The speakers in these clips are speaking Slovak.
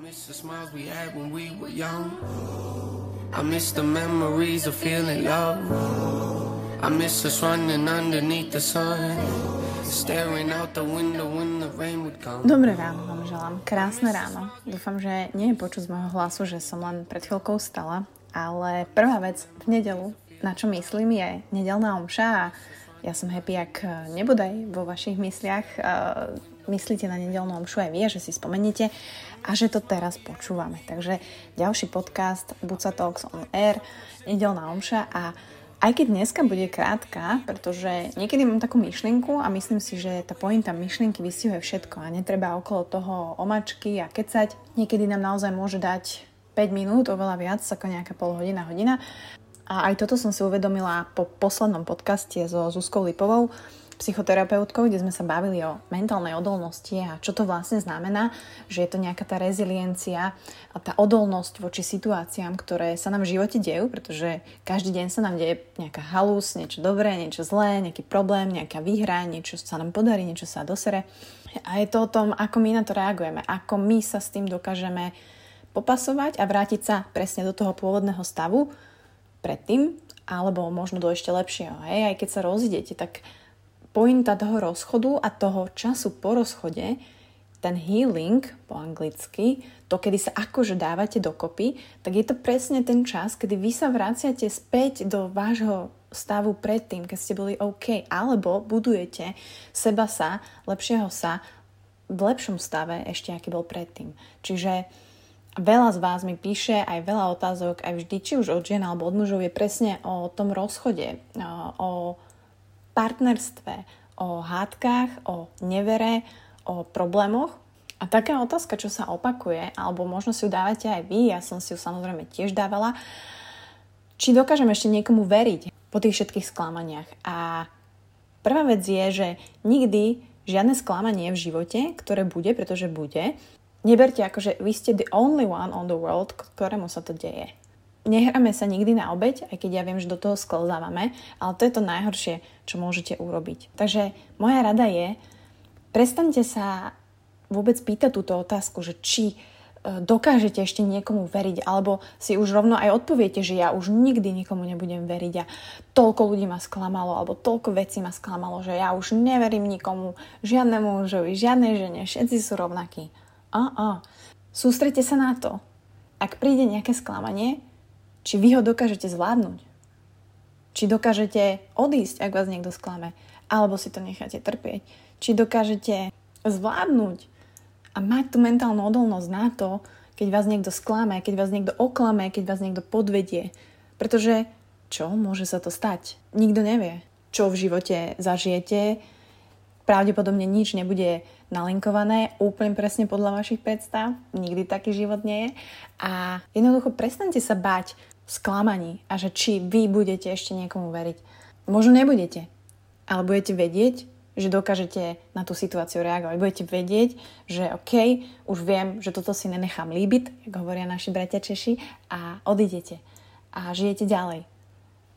miss the smiles we had when we were young. I miss the memories of feeling love. I miss us running underneath the sun. Staring out the window when the rain would come. Dobré ráno vám želám, krásne ráno. Dúfam, že nie je počuť z môjho hlasu, že som len pred chvíľkou stala, ale prvá vec v nedelu, na čo myslím, je nedelná omša a ja som happy, ak nebodaj vo vašich mysliach uh, myslíte na nedelnú omšu aj vy, že si spomeniete a že to teraz počúvame. Takže ďalší podcast Buca Talks on Air, nedelná omša a aj keď dneska bude krátka, pretože niekedy mám takú myšlienku a myslím si, že tá pointa myšlienky vystihuje všetko a netreba okolo toho omačky a kecať. Niekedy nám naozaj môže dať 5 minút, oveľa viac ako nejaká pol hodina, hodina. A aj toto som si uvedomila po poslednom podcaste so Zuzkou Lipovou, psychoterapeutkou, kde sme sa bavili o mentálnej odolnosti a čo to vlastne znamená, že je to nejaká tá reziliencia a tá odolnosť voči situáciám, ktoré sa nám v živote dejú, pretože každý deň sa nám deje nejaká halus, niečo dobré, niečo zlé, nejaký problém, nejaká výhra, niečo sa nám podarí, niečo sa dosere. A je to o tom, ako my na to reagujeme, ako my sa s tým dokážeme popasovať a vrátiť sa presne do toho pôvodného stavu predtým, alebo možno do ešte lepšieho. Hej? Aj keď sa rozidete, tak pointa toho rozchodu a toho času po rozchode, ten healing po anglicky, to kedy sa akože dávate dokopy, tak je to presne ten čas, kedy vy sa vraciate späť do vášho stavu predtým, keď ste boli OK, alebo budujete seba sa, lepšieho sa v lepšom stave ešte, aký bol predtým. Čiže veľa z vás mi píše aj veľa otázok, aj vždy, či už od žien alebo od mužov, je presne o tom rozchode, o partnerstve, o hádkach, o nevere, o problémoch. A taká otázka, čo sa opakuje, alebo možno si ju dávate aj vy, ja som si ju samozrejme tiež dávala, či dokážem ešte niekomu veriť po tých všetkých sklamaniach. A prvá vec je, že nikdy žiadne sklamanie v živote, ktoré bude, pretože bude, neberte ako, že vy ste the only one on the world, ktorému sa to deje nehráme sa nikdy na obeď, aj keď ja viem, že do toho sklzávame, ale to je to najhoršie, čo môžete urobiť. Takže moja rada je, prestaňte sa vôbec pýtať túto otázku, že či e, dokážete ešte niekomu veriť, alebo si už rovno aj odpoviete, že ja už nikdy nikomu nebudem veriť a toľko ľudí ma sklamalo, alebo toľko vecí ma sklamalo, že ja už neverím nikomu, žiadnemu mužovi, žiadnej žene, všetci sú rovnakí. A, a. Sústrete sa na to. Ak príde nejaké sklamanie, či vy ho dokážete zvládnuť. Či dokážete odísť, ak vás niekto sklame. Alebo si to necháte trpieť. Či dokážete zvládnuť a mať tú mentálnu odolnosť na to, keď vás niekto sklame, keď vás niekto oklame, keď vás niekto podvedie. Pretože čo? Môže sa to stať. Nikto nevie, čo v živote zažijete. Pravdepodobne nič nebude nalinkované úplne presne podľa vašich predstav. Nikdy taký život nie je. A jednoducho prestante sa bať sklamaní a že či vy budete ešte niekomu veriť. Možno nebudete, ale budete vedieť, že dokážete na tú situáciu reagovať. Budete vedieť, že OK, už viem, že toto si nenechám líbiť, ako hovoria naši bratia Češi, a odídete a žijete ďalej.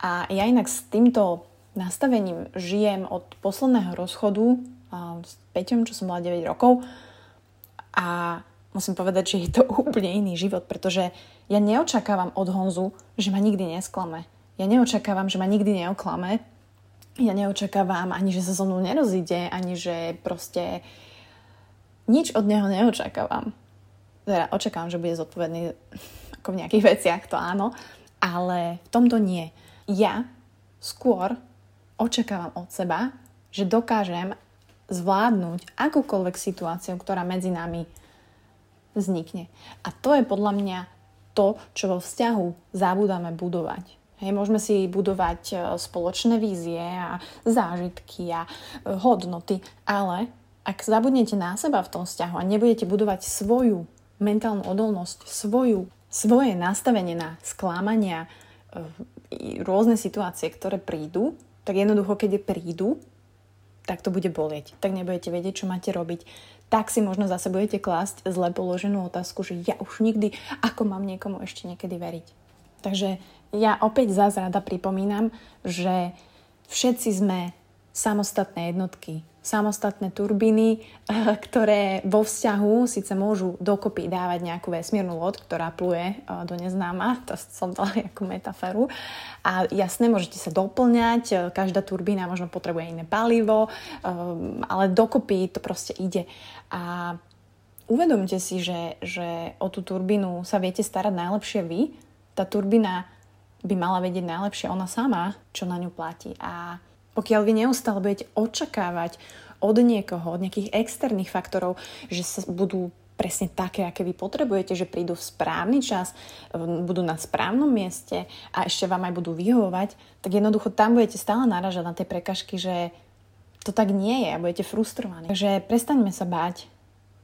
A ja inak s týmto nastavením žijem od posledného rozchodu s Peťom, čo som mala 9 rokov a musím povedať, že je to úplne iný život, pretože ja neočakávam od Honzu, že ma nikdy nesklame. Ja neočakávam, že ma nikdy neoklame. Ja neočakávam ani, že sa so mnou nerozíde, ani že proste nič od neho neočakávam. Teda očakávam, že bude zodpovedný ako v nejakých veciach, to áno, ale v tomto nie. Ja skôr očakávam od seba, že dokážem zvládnuť akúkoľvek situáciu, ktorá medzi nami vznikne. A to je podľa mňa to, čo vo vzťahu zabúdame budovať. Hej, môžeme si budovať e, spoločné vízie a zážitky a e, hodnoty, ale ak zabudnete na seba v tom vzťahu a nebudete budovať svoju mentálnu odolnosť, svoju, svoje nastavenie na sklamania, e, rôzne situácie, ktoré prídu, tak jednoducho, keď prídu, tak to bude bolieť. Tak nebudete vedieť, čo máte robiť. Tak si možno zase budete klásť zle položenú otázku, že ja už nikdy, ako mám niekomu ešte niekedy veriť. Takže ja opäť zás rada pripomínam, že všetci sme samostatné jednotky samostatné turbíny, ktoré vo vzťahu síce môžu dokopy dávať nejakú vesmírnu loď, ktorá pluje do neznáma, to som dala nejakú metaforu. A jasne, môžete sa doplňať, každá turbína možno potrebuje iné palivo, ale dokopy to proste ide. A uvedomte si, že, že o tú turbínu sa viete starať najlepšie vy. Tá turbína by mala vedieť najlepšie ona sama, čo na ňu platí. A pokiaľ vy neustále budete očakávať od niekoho, od nejakých externých faktorov, že sa budú presne také, aké vy potrebujete, že prídu v správny čas, budú na správnom mieste a ešte vám aj budú vyhovovať, tak jednoducho tam budete stále naražať na tie prekažky, že to tak nie je a budete frustrovaní. Takže prestaňme sa báť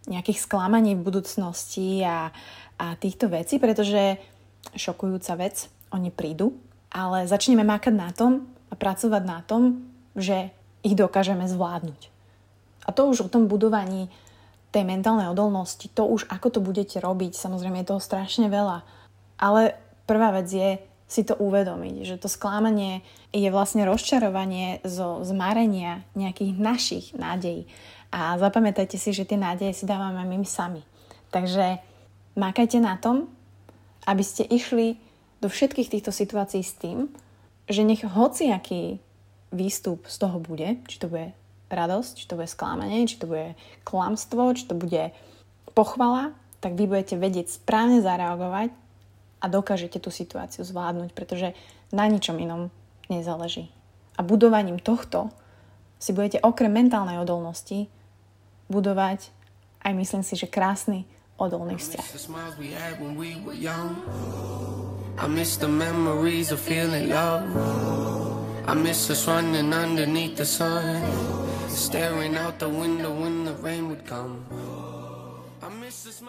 nejakých sklamaní v budúcnosti a, a týchto vecí, pretože šokujúca vec, oni prídu, ale začneme mákať na tom, a pracovať na tom, že ich dokážeme zvládnuť. A to už o tom budovaní tej mentálnej odolnosti, to už ako to budete robiť, samozrejme je toho strašne veľa. Ale prvá vec je si to uvedomiť, že to sklamanie je vlastne rozčarovanie zo zmarenia nejakých našich nádejí. A zapamätajte si, že tie nádeje si dávame my sami. Takže mákajte na tom, aby ste išli do všetkých týchto situácií s tým, že nech hociaký výstup z toho bude, či to bude radosť, či to bude sklamanie, či to bude klamstvo, či to bude pochvala, tak vy budete vedieť správne zareagovať a dokážete tú situáciu zvládnuť, pretože na ničom inom nezáleží. A budovaním tohto si budete okrem mentálnej odolnosti budovať aj myslím si, že krásny odolný vzťah. I miss the memories of feeling love. I miss us running underneath the sun, staring out the window when the rain would come. I miss the smile.